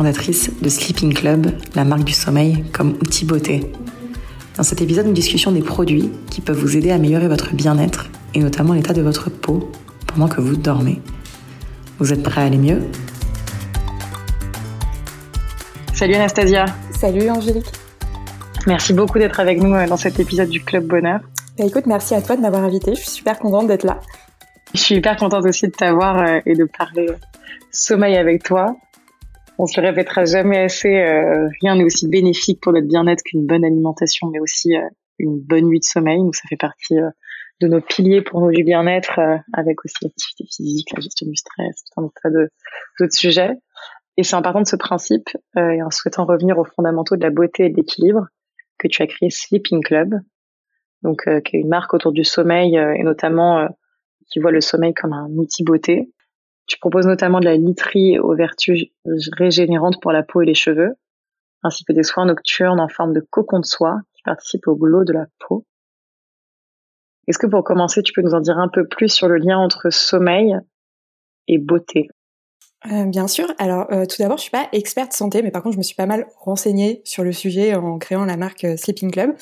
fondatrice de Sleeping Club, la marque du sommeil comme outil beauté. Dans cet épisode, une discussion des produits qui peuvent vous aider à améliorer votre bien-être et notamment l'état de votre peau pendant que vous dormez. Vous êtes prêts à aller mieux? Salut Anastasia. Salut Angélique. Merci beaucoup d'être avec nous euh, dans cet épisode du Club Bonheur. Bah écoute, merci à toi de m'avoir invité. Je suis super contente d'être là. Je suis hyper contente aussi de t'avoir euh, et de parler sommeil avec toi. On se répétera jamais assez, euh, rien n'est aussi bénéfique pour notre bien-être qu'une bonne alimentation, mais aussi euh, une bonne nuit de sommeil. Donc ça fait partie euh, de nos piliers pour nos du bien-être, avec aussi l'activité physique, la gestion du stress, tout un tas d'autres sujets. Et c'est en partant de ce principe et en souhaitant revenir aux fondamentaux de la beauté et de l'équilibre que tu as créé Sleeping Club, donc qui est une marque autour du sommeil et notamment qui voit le sommeil comme un outil beauté tu proposes notamment de la literie aux vertus régénérantes pour la peau et les cheveux, ainsi que des soins nocturnes en forme de cocon de soie qui participent au glow de la peau. Est-ce que pour commencer, tu peux nous en dire un peu plus sur le lien entre sommeil et beauté? Euh, bien sûr. Alors, euh, tout d'abord, je suis pas experte santé, mais par contre, je me suis pas mal renseignée sur le sujet en créant la marque euh, Sleeping Club.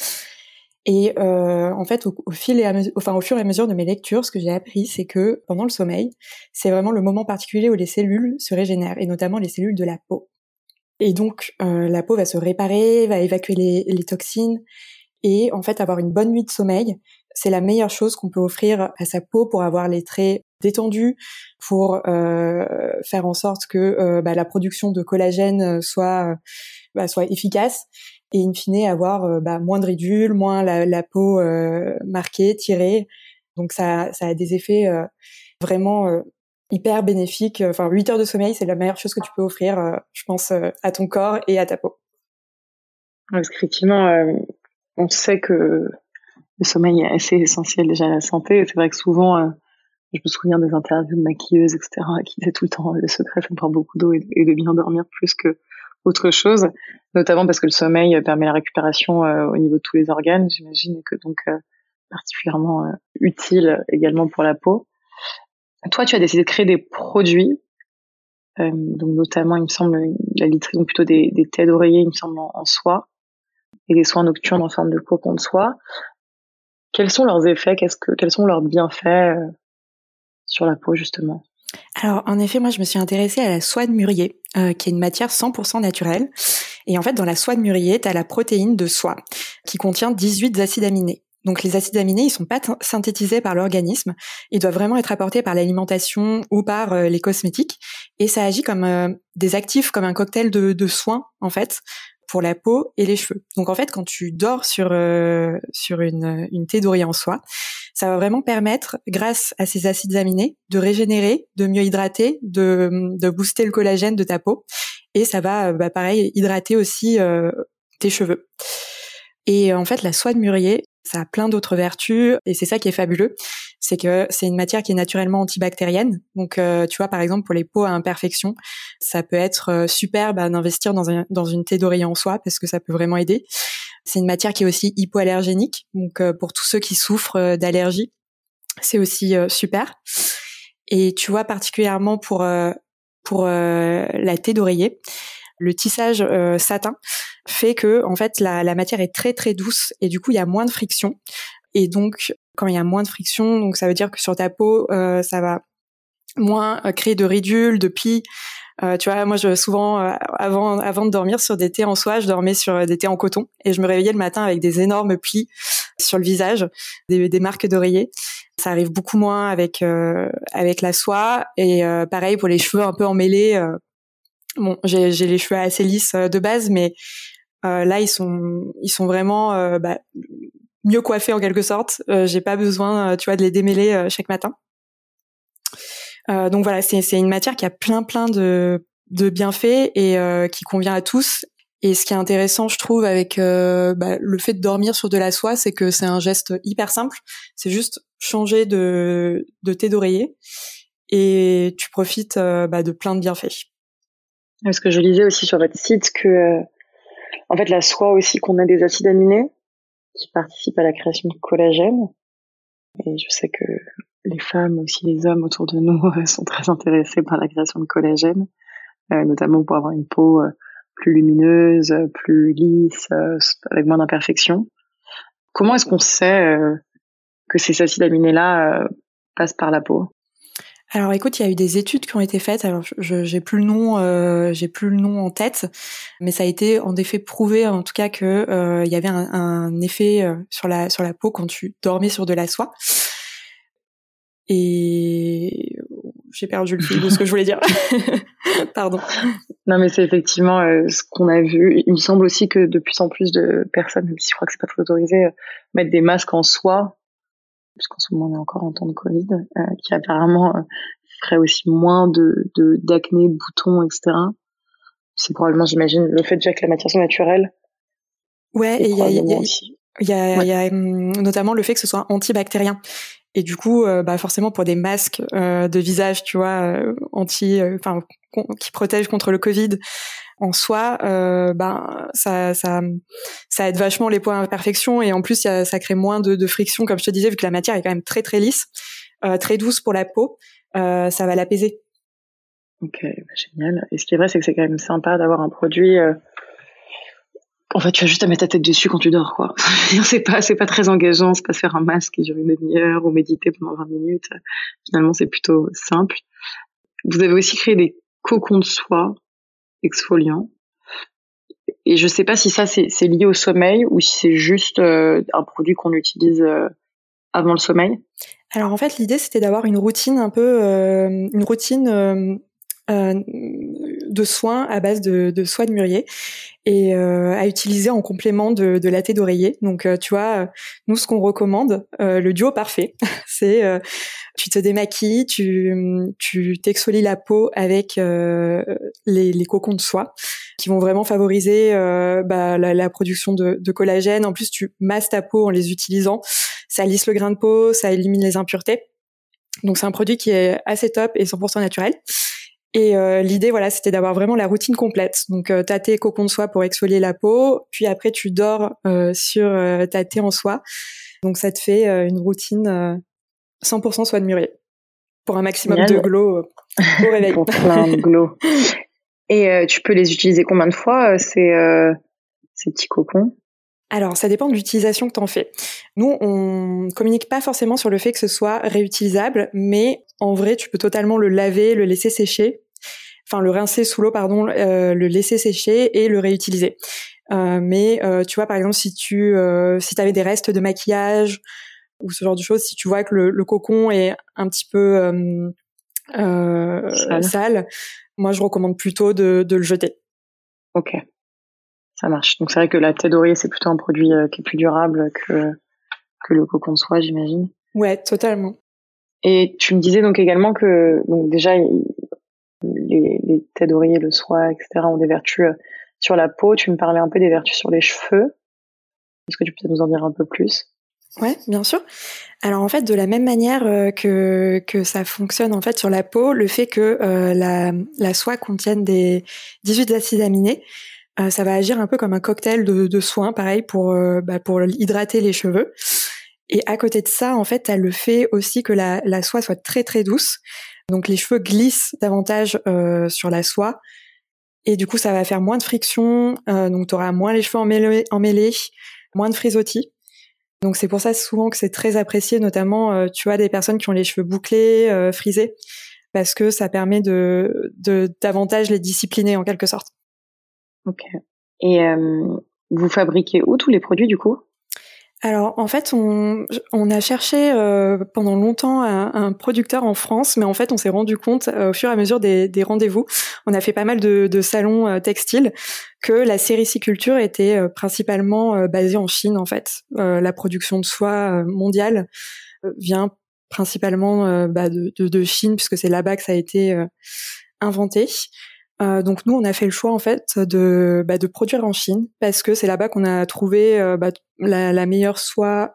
Et euh, en fait, au, fil et à enfin au fur et à mesure de mes lectures, ce que j'ai appris, c'est que pendant le sommeil, c'est vraiment le moment particulier où les cellules se régénèrent, et notamment les cellules de la peau. Et donc, euh, la peau va se réparer, va évacuer les, les, toxines, et en fait, avoir une bonne nuit de sommeil, c'est la meilleure chose qu'on peut offrir à sa peau pour avoir les traits détendus, pour euh, faire en sorte que euh, bah, la production de collagène soit bah, soit efficace et in fine avoir euh, bah, moins de ridules, moins la, la peau euh, marquée, tirée. Donc ça, ça a des effets euh, vraiment hyper bénéfiques. Enfin, 8 heures de sommeil, c'est la meilleure chose que tu peux offrir, je pense, à ton corps et à ta peau. Effectivement, on sait que le sommeil est assez essentiel déjà à la santé. C'est vrai que souvent, je me souviens des interviews de maquilleuses, etc., qui disaient tout le temps le secret, c'est de boire beaucoup d'eau et, de bien dormir plus que autre chose, notamment parce que le sommeil permet la récupération euh, au niveau de tous les organes, j'imagine, que donc euh, particulièrement euh, utile également pour la peau. Toi, tu as décidé de créer des produits, donc notamment, il me semble, la literie, donc plutôt des, têtes d'oreiller, il me semble, en, soie, et des soins nocturnes en forme de cocon de soie. Quels sont leurs effets? Qu'est-ce que, quels sont leurs bienfaits sur la peau, justement? Alors, en effet, moi, je me suis intéressée à la soie de mûrier, euh, qui est une matière 100% naturelle. Et en fait, dans la soie de mûrier, tu as la protéine de soie, qui contient 18 acides aminés. Donc les acides aminés, ils sont pas synthétisés par l'organisme, ils doivent vraiment être apportés par l'alimentation ou par euh, les cosmétiques, et ça agit comme euh, des actifs, comme un cocktail de, de soins en fait, pour la peau et les cheveux. Donc en fait, quand tu dors sur euh, sur une, une thé d'oreiller en soie, ça va vraiment permettre, grâce à ces acides aminés, de régénérer, de mieux hydrater, de, de booster le collagène de ta peau, et ça va, bah, pareil, hydrater aussi euh, tes cheveux. Et en fait, la soie de mûrier, ça a plein d'autres vertus et c'est ça qui est fabuleux, c'est que c'est une matière qui est naturellement antibactérienne. Donc, euh, tu vois, par exemple, pour les peaux à imperfection, ça peut être euh, super d'investir dans, un, une thé d'oreiller en soie parce que ça peut vraiment aider. C'est une matière qui est aussi hypoallergénique, donc euh, pour tous ceux qui souffrent d'allergie, c'est aussi super. Et tu vois, particulièrement pour pour la thé d'oreiller, le tissage euh, satin fait que en fait la, la, matière est très très douce et du coup il y a moins de friction et donc quand il y a moins de friction donc ça veut dire que sur ta peau euh, ça va moins euh, créer de ridules de plis euh, tu vois, moi, je, souvent, euh, avant, avant de dormir sur des thés en soie, je dormais sur des thés en coton et je me réveillais le matin avec des énormes plis sur le visage, des, des marques d'oreiller. Ça arrive beaucoup moins avec avec la soie et pareil pour les cheveux un peu emmêlés. Bon, j'ai les cheveux assez lisses euh, de base, mais euh, là ils sont ils sont vraiment euh, bah, mieux coiffés en quelque sorte. j'ai pas besoin, tu vois, de les démêler chaque matin. Donc voilà, c'est une matière qui a plein plein de de bienfaits et qui convient à tous Et ce qui est intéressant, je trouve, avec euh, bah, le fait de dormir sur de la soie, c'est que c'est un geste hyper simple. C'est juste changer de, de thé d'oreiller et tu profites euh, bah, de plein de bienfaits. Parce que je lisais aussi sur votre site que, euh, en fait, la soie aussi qu'on a des acides aminés qui participent à la création de collagène. Et je sais que les femmes, aussi les hommes autour de nous, sont très intéressés par la création de collagène, notamment pour avoir une peau plus lumineuse, plus lisse, euh, avec moins d'imperfections. Comment est-ce qu'on sait euh, que ces acides aminés-là euh, passent par la peau? Alors écoute, il y a eu des études qui ont été faites. Alors j'ai plus le nom, j'ai plus le nom en tête, mais ça a été en effet prouvé, en tout cas que il y avait un, un, effet sur la sur la peau quand tu dormais sur de la soie. Et j'ai perdu le fil de ce que je voulais dire. Pardon. Non, mais c'est effectivement euh, ce qu'on a vu. Il me semble aussi que de plus en plus de personnes, même si je crois que c'est pas très autorisé, euh, mettent des masques en soie, puisqu'en ce moment on est encore en temps de Covid, euh, qui apparemment ferait aussi moins de d'acné, de, boutons, etc. C'est probablement, j'imagine, le fait déjà que la matière soit naturelle. Ouais, et il y a, y a, y a hum, notamment le fait que ce soit antibactérien. Et du coup, euh, bah forcément pour des masques euh, de visage, tu vois, euh, anti, enfin qui protègent contre le Covid en soi, bah ça, ça, ça aide vachement les points d'imperfection et en plus ça, crée moins de, de, friction, comme je te disais, vu que la matière est quand même très très lisse, très douce pour la peau, ça va l'apaiser. Ok, bah, génial. Et ce qui est vrai, c'est que c'est quand même sympa d'avoir un produit en fait, tu as juste à mettre ta tête dessus quand tu dors, quoi. c'est pas, c'est pas très engageant, c'est pas se faire un masque qui dure une demi-heure ou méditer pendant 20 minutes. Finalement, c'est plutôt simple. Vous avez aussi créé des cocons de soie exfoliants. Et je sais pas si ça c'est, lié au sommeil ou si c'est juste euh, un produit qu'on utilise euh, avant le sommeil. Alors en fait, l'idée c'était d'avoir une routine un peu, euh, une routine de soins à base de, de soie de mûrier et euh, à utiliser en complément de, de la thé d'oreiller. Donc, euh, tu vois, nous, ce qu'on recommande, euh, le duo parfait, c'est tu te démaquilles, tu tu t'exfolies la peau avec les, les, cocons de soie qui vont vraiment favoriser bah, la, la, production de, de, collagène. En plus, tu masses ta peau en les utilisant. Ça lisse le grain de peau, ça élimine les impuretés. Donc, c'est un produit qui est assez top et 100% naturel. Et euh, l'idée, voilà, c'était d'avoir vraiment la routine complète. Donc, euh, thé cocon de soie pour exfolier la peau, puis après tu dors euh, sur euh, ta thé en soie. Donc, ça te fait une routine 100% soie de mûrier pour un maximum de glow au réveil. pour plein de glow. Et tu peux les utiliser combien de fois ces ces petits cocons? Alors, ça dépend de l'utilisation que tu en fais. Nous, on communique pas forcément sur le fait que ce soit réutilisable, mais en vrai, tu peux totalement le laver, le laisser sécher, enfin le rincer sous l'eau, pardon, euh, le laisser sécher et le réutiliser. Euh, mais euh, tu vois, par exemple, si tu si avais des restes de maquillage ou ce genre de choses, si tu vois que le, cocon est un petit peu sale. sale. moi, je recommande plutôt de, de le jeter. Ok. Ça marche. Donc c'est vrai que la tête d'oreiller, c'est plutôt un produit qui est plus durable que, que le cocon de soie, j'imagine. Ouais, totalement. Et tu me disais donc également que donc déjà les, les têtes d'oreiller, le soie, etc. ont des vertus euh, sur la peau. Tu me parlais un peu des vertus sur les cheveux. Est-ce que tu peux nous en dire un peu plus? Ouais, bien sûr. Alors en fait, de la même manière euh, que que ça fonctionne en fait sur la peau, le fait que la, la soie contienne des 18 acides aminés, euh, ça va agir un peu comme un cocktail de, de soins, pareil pour euh, bah, pour hydrater les cheveux. Et à côté de ça, en fait, elle le fait aussi que la, la soie soit très très douce. Donc les cheveux glissent davantage euh, sur la soie. Et du coup, ça va faire moins de friction. donc tu auras moins les cheveux emmêlés, moins de frisottis. Donc c'est pour ça souvent que c'est très apprécié, notamment, tu vois, des personnes qui ont les cheveux bouclés, frisés, parce que ça permet de, de davantage les discipliner en quelque sorte. Ok. Et euh, vous fabriquez où tous les produits du coup? Alors en fait, on, a cherché euh, pendant longtemps un, producteur en France, mais en fait, on s'est rendu compte euh, au fur et à mesure des, rendez-vous, on a fait pas mal de, salons euh, textiles, que la sériciculture était principalement basée en Chine en fait. la production de soie mondiale vient principalement bah, de, de, de, Chine, puisque c'est là-bas que ça a été inventé. Euh, donc nous, on a fait le choix en fait de, bah, de produire en Chine parce que c'est là-bas qu'on a trouvé euh, bah, la, la, meilleure soie,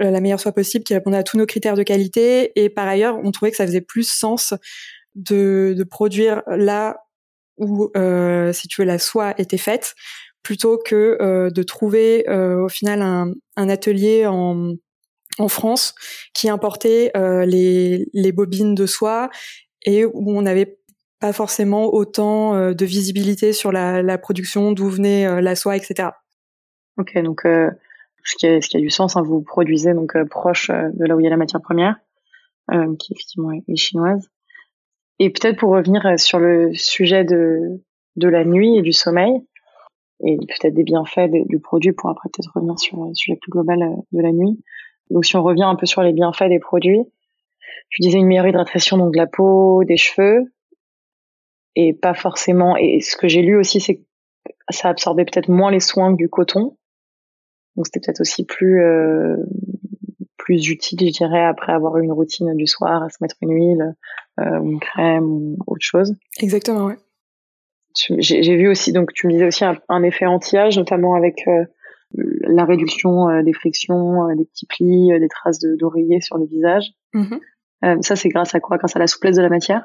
euh, la meilleure soie possible qui répondait à tous nos critères de qualité. Et par ailleurs, on trouvait que ça faisait plus sens de, de produire là où, euh, si tu veux, la soie était faite, plutôt que de trouver au final un, un atelier en en France qui importait les, les bobines de soie et où on avait pas forcément autant euh, de visibilité sur la, production, d'où venait euh, la soie, etc. Ok, donc euh, ce, qui a, ce qui a du sens, hein, vous produisez donc proche de là où il y a la matière première, qui effectivement est, chinoise. Et peut-être pour revenir sur le sujet de, de la nuit et du sommeil, et peut-être des bienfaits du produit pour après peut-être revenir sur le sujet plus global de la nuit. Donc si on revient un peu sur les bienfaits des produits, tu disais une meilleure hydratation donc de la peau, des cheveux, et pas forcément. Et ce que j'ai lu aussi, c'est que ça absorbait peut-être moins les soins que du coton. Donc c'était peut-être aussi plus euh, plus utile, je dirais, après avoir eu une routine du soir, à se mettre une huile euh, une crème ou autre chose. Exactement, ouais. J'ai vu aussi, donc tu me disais aussi un, effet anti-âge, notamment avec euh, la réduction euh, des frictions, des petits plis, des traces d'oreiller sur le visage. Mm-hmm. Euh, ça, c'est grâce à quoi? Grâce à la souplesse de la matière?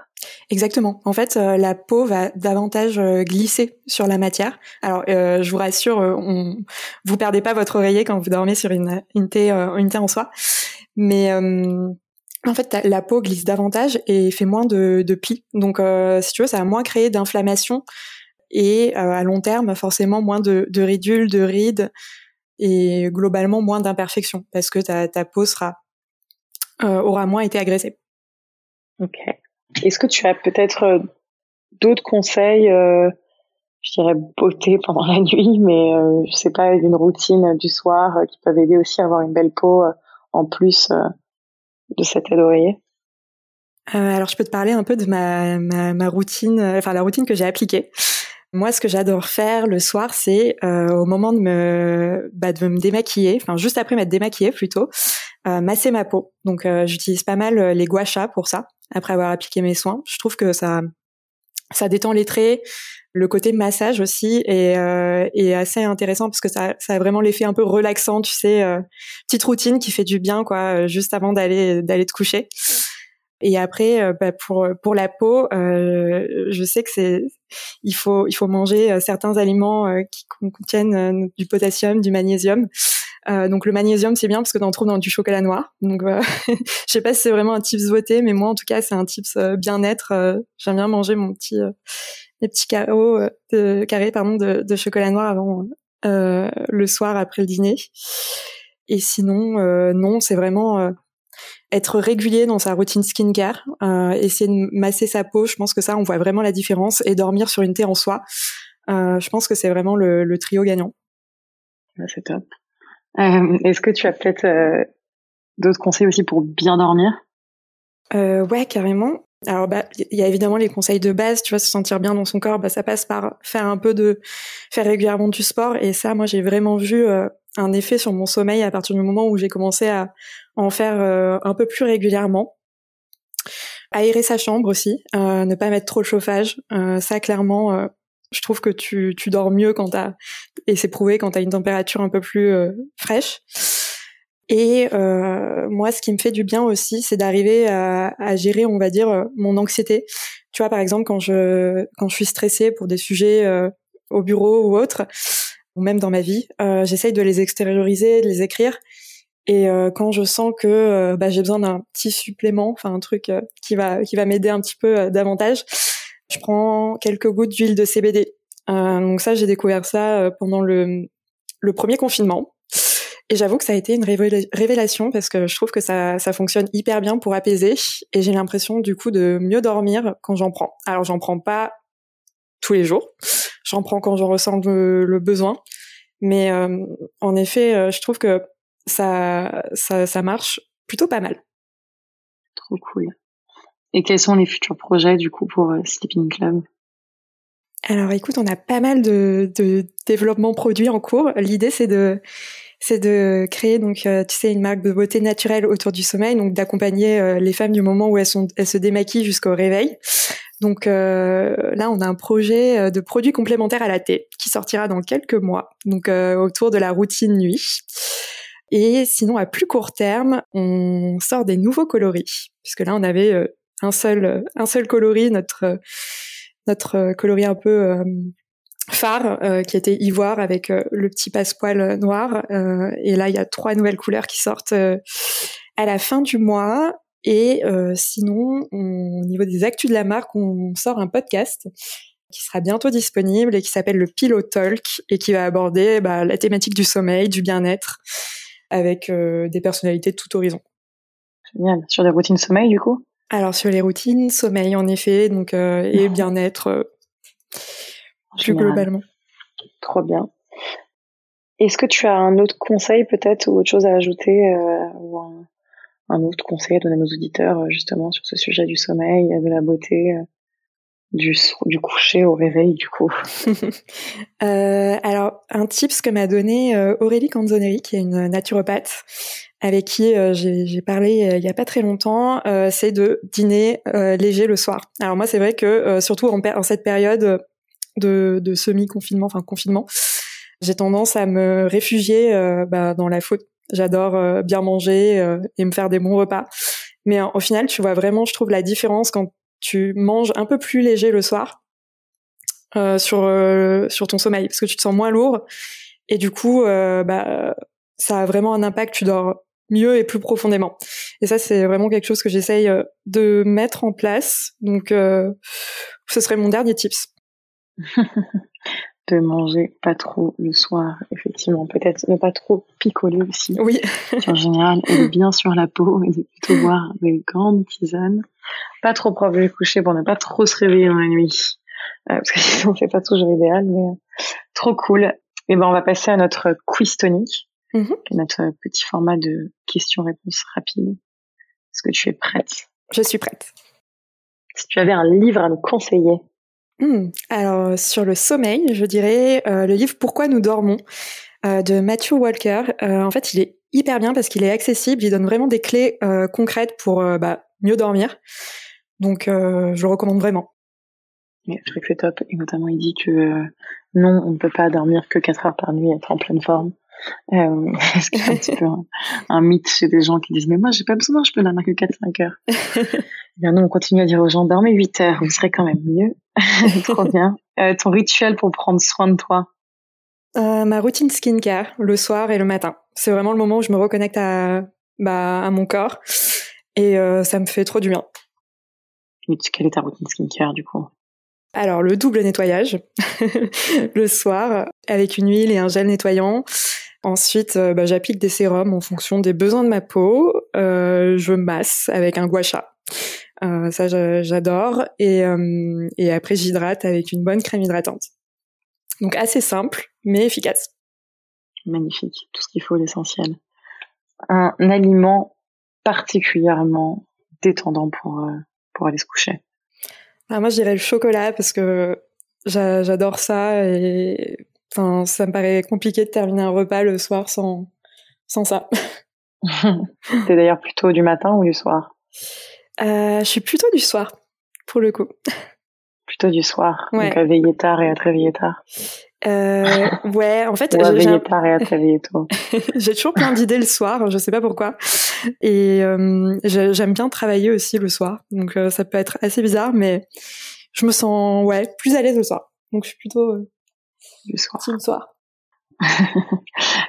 Exactement. En fait, euh, la peau va davantage euh, glisser sur la matière. Alors, je vous rassure, on, vous perdez pas votre oreiller quand vous dormez sur une, une thé, une thé en soie. Mais en fait, la peau glisse davantage et fait moins de, de plis. Donc, si tu veux, ça va moins créer d'inflammation et à long terme, forcément, moins de, de ridules, de rides et globalement moins d'imperfections parce que ta, ta peau sera euh, aura moins été agressé. Ok. Est-ce que tu as peut-être euh, d'autres conseils, euh, je dirais beauté pendant la nuit, mais je sais pas, une routine du soir qui peuvent aider aussi à avoir une belle peau en plus de cette aide d'oreiller alors je peux te parler un peu de ma, ma, ma routine, enfin la routine que j'ai appliquée. Moi, ce que j'adore faire le soir, c'est au moment de me, bah, de me démaquiller, enfin juste après m'être démaquillée plutôt, euh, masser ma peau. Donc euh, j'utilise pas mal euh, les gua pour ça. Après avoir appliqué mes soins, je trouve que ça ça détend les traits. Le côté massage aussi est, est assez intéressant parce que ça, ça a vraiment l'effet un peu relaxant, tu sais, petite routine qui fait du bien quoi, juste avant d'aller d'aller te coucher. Et après, bah, pour pour la peau, je sais que c'est il faut il faut manger certains aliments qui contiennent du potassium, du magnésium. Euh, donc le magnésium c'est bien parce que t'en trouves dans du chocolat noir. Donc euh, je sais pas si c'est vraiment un tips voté, mais moi en tout cas c'est un tips euh, bien-être. Euh, j'aime bien manger mon petit mes petits carreaux de carrés pardon de, de chocolat noir avant le soir après le dîner. Et sinon non c'est vraiment être régulier dans sa routine skincare, euh, essayer de masser sa peau, je pense que ça, on voit vraiment la différence, et dormir sur une thé en soie, euh, je pense que c'est vraiment le, le, trio gagnant. c'est top. Euh, Est-ce que tu as peut-être euh, d'autres conseils aussi pour bien dormir? Euh, Ouais, carrément. Alors bah il y a évidemment les conseils de base, tu vois, se sentir bien dans son corps, bah ça passe par faire un peu de faire régulièrement du sport et ça moi j'ai vraiment vu euh, un effet sur mon sommeil à partir du moment où j'ai commencé à en faire euh, un peu plus régulièrement. Aérer sa chambre aussi, euh, ne pas mettre trop le chauffage, ça clairement je trouve que tu, tu dors mieux quand t'as et c'est prouvé quand t'as une température un peu plus euh, fraîche. Et euh, moi, ce qui me fait du bien aussi, c'est d'arriver à, à, gérer, on va dire, euh, mon anxiété. Tu vois, par exemple, quand je quand je suis stressée pour des sujets euh, au bureau ou autre, ou même dans ma vie, euh, j'essaye de les extérioriser, de les écrire. Et quand je sens que bah, j'ai besoin d'un petit supplément, enfin un truc qui va qui va m'aider un petit peu davantage, je prends quelques gouttes d'huile de CBD. Euh, donc ça, j'ai découvert ça euh, pendant le, premier confinement. Et j'avoue que ça a été une révélation parce que je trouve que ça, fonctionne hyper bien pour apaiser et j'ai l'impression du coup de mieux dormir quand j'en prends. Alors j'en prends pas tous les jours, j'en prends quand j'en ressens le, besoin, mais euh, en effet, je trouve que ça, ça marche plutôt pas mal. Trop cool. Et quels sont les futurs projets du coup pour euh, Sleeping Club? Alors écoute, on a pas mal de, de développement produit en cours. L'idée c'est de c'est de créer donc euh, tu sais une marque de beauté naturelle autour du sommeil, donc d'accompagner euh, les femmes du moment où elles sont elles se démaquillent jusqu'au réveil. Donc là, on a un projet de produits complémentaires à la thé qui sortira dans quelques mois, donc autour de la routine nuit. Et sinon, à plus court terme, on sort des nouveaux coloris, puisque là, on avait un seul un seul coloris, notre notre coloris un peu phare euh, qui était ivoire avec euh, le petit passepoil noir. Euh, et là, il y a trois nouvelles couleurs qui sortent à la fin du mois. Et sinon, au niveau des actus de la marque, on sort un podcast qui sera bientôt disponible et qui s'appelle le Pillow Talk et qui va aborder bah, la thématique du sommeil, du bien-être, avec des personnalités de tout horizon. Génial. Sur des routines sommeil, du coup? Alors sur les routines sommeil, en effet, donc et bien-être plus globalement. Trop bien. Est-ce que tu as un autre conseil peut-être ou autre chose à ajouter euh, ou un, autre conseil à donner à nos auditeurs euh, justement sur ce sujet du sommeil, de la beauté, euh, du, du coucher au réveil du coup? Alors un tips que m'a donné Aurélie Canzoneri qui est une naturopathe avec qui j'ai parlé il y a pas très longtemps, c'est de dîner léger le soir. Alors moi c'est vrai que surtout en, en cette période de, de semi-confinement, enfin confinement, j'ai tendance à me réfugier euh, bah, dans la faute. J'adore euh, bien manger euh, et me faire des bons repas. Mais au final, tu vois vraiment, je trouve la différence quand tu manges un peu plus léger le soir sur sur ton sommeil, parce que tu te sens moins lourd et du coup, bah ça a vraiment un impact. Tu dors mieux et plus profondément. Et ça, c'est vraiment quelque chose que j'essaye de mettre en place. Donc, ce serait mon dernier tips. de manger pas trop le soir, effectivement. Peut-être ne pas trop picoler aussi. Oui. en général, et bien sur la peau et de plutôt boire des grandes tisanes. Pas trop propre du coucher pour ne pas trop se réveiller dans la nuit. Euh, parce que sinon, c'est pas toujours idéal, mais euh, trop cool. Et ben, on va passer à notre quiz tonique, mm-hmm. notre petit format de questions-réponses rapides? Est-ce que tu es prête? Je suis prête. Si tu avais un livre à nous conseiller, Hmm. Alors sur le sommeil, je dirais euh, le livre Pourquoi nous dormons euh, de Matthew Walker. Euh, en fait, il est hyper bien parce qu'il est accessible, il donne vraiment des clés concrètes pour bah, mieux dormir. Donc je le recommande vraiment. je trouve que c'est top. Et notamment, il dit que non, on ne peut pas dormir que 4 heures par nuit et être en pleine forme. Euh, c'est un petit peu un, mythe chez des gens qui disent mais moi j'ai pas besoin, je peux dormir que 4-5 heures. Eh bien non, on continue à dire aux gens dormez 8 heures, vous serez quand même mieux. Trop bien. Euh, ton rituel pour prendre soin de toi? Euh, Ma routine skincare, le soir et le matin. C'est vraiment le moment où je me reconnecte à, bah, à mon corps et euh, ça me fait trop du bien. quelle est ta routine skincare du coup? Alors le double nettoyage le soir avec une huile et un gel nettoyant. Ensuite, euh, bah, j'applique des sérums en fonction des besoins de ma peau. Euh, je masse avec un gua sha. Euh, ça, j'adore. Et, et après, j'hydrate avec une bonne crème hydratante. Donc assez simple, mais efficace. Magnifique, tout ce qu'il faut, l'essentiel. Un aliment particulièrement détendant pour, pour aller se coucher. Ah, moi, je dirais le chocolat parce que j'adore ça et Enfin, ça me paraît compliqué de terminer un repas le soir sans, sans ça. T'es d'ailleurs plutôt du matin ou du soir? Euh, Je suis plutôt du soir, pour le coup. Plutôt du soir, ouais. donc à veiller tard et à te réveiller tard. Euh, ouais, en fait, à veiller tard et à te réveiller tôt. j'ai toujours plein d'idées le soir, je sais pas pourquoi. Et euh, j'aime bien travailler aussi le soir, donc ça peut être assez bizarre, mais je me sens ouais plus à l'aise le soir. Donc je suis plutôt du soir.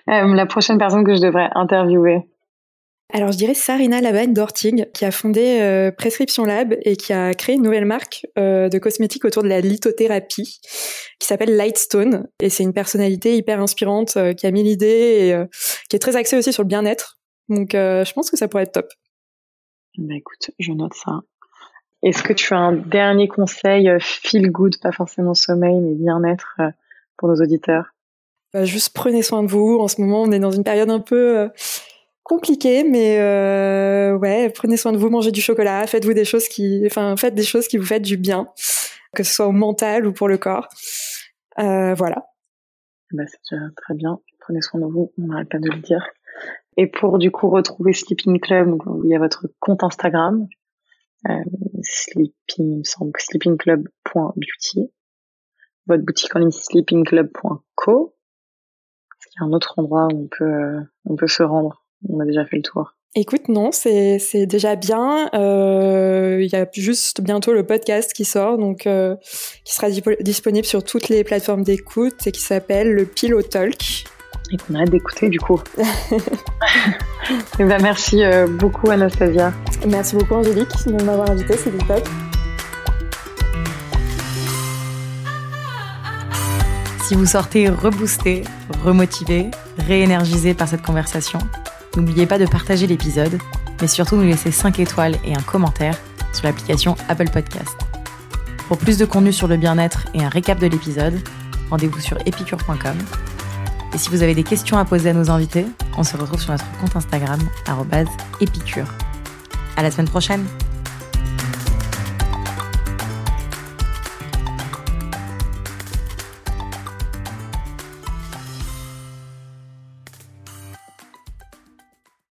Euh, la prochaine personne que je devrais interviewer. Alors je dirais Sarina Labagne d'Ortig qui a fondé euh, Prescription Lab et qui a créé une nouvelle marque euh, de cosmétiques autour de la lithothérapie qui s'appelle Lightstone et c'est une personnalité hyper inspirante qui a mis l'idée et qui est très axée aussi sur le bien-être. Donc je pense que ça pourrait être top. Bah écoute, je note ça. Est-ce que tu as un dernier conseil feel good, pas forcément sommeil mais bien-être pour nos auditeurs bah, Juste prenez soin de vous. En ce moment, on est dans une période un peu euh, compliquée, mais euh, ouais, prenez soin de vous, mangez du chocolat, faites-vous des choses qui, enfin, faites des choses qui vous faites du bien, que ce soit au mental ou pour le corps. Euh, voilà. Bah, c'est déjà très bien. Prenez soin de vous, on n'arrête pas de le dire. Et pour du coup retrouver Sleeping Club, donc, il y a votre compte Instagram, euh, sleeping, il me semble, sleepingclub.beauty. Votre boutique en ligne sleepingclub.co. Est-ce qu'il y a un autre endroit où on peut, on peut se rendre? On a déjà fait le tour. Écoute, non, c'est c'est déjà bien. Euh, il y a juste bientôt le podcast qui sort, donc euh, qui sera disponible sur toutes les plateformes d'écoute et qui s'appelle le Pilot Talk. Et qu'on arrête d'écouter du coup. et ben merci euh, beaucoup Anastasia. Merci beaucoup Angélique de m'avoir invité, c'est du top. Si vous sortez reboosté, remotivé, réénergisé par cette conversation N'oubliez pas de partager l'épisode, mais surtout nous laisser 5 étoiles et un commentaire sur l'application Apple Podcast. Pour plus de contenu sur le bien-être et un récap de l'épisode, rendez-vous sur epicure.com. Et si vous avez des questions à poser à nos invités, on se retrouve sur notre compte Instagram, épicure. À la semaine prochaine!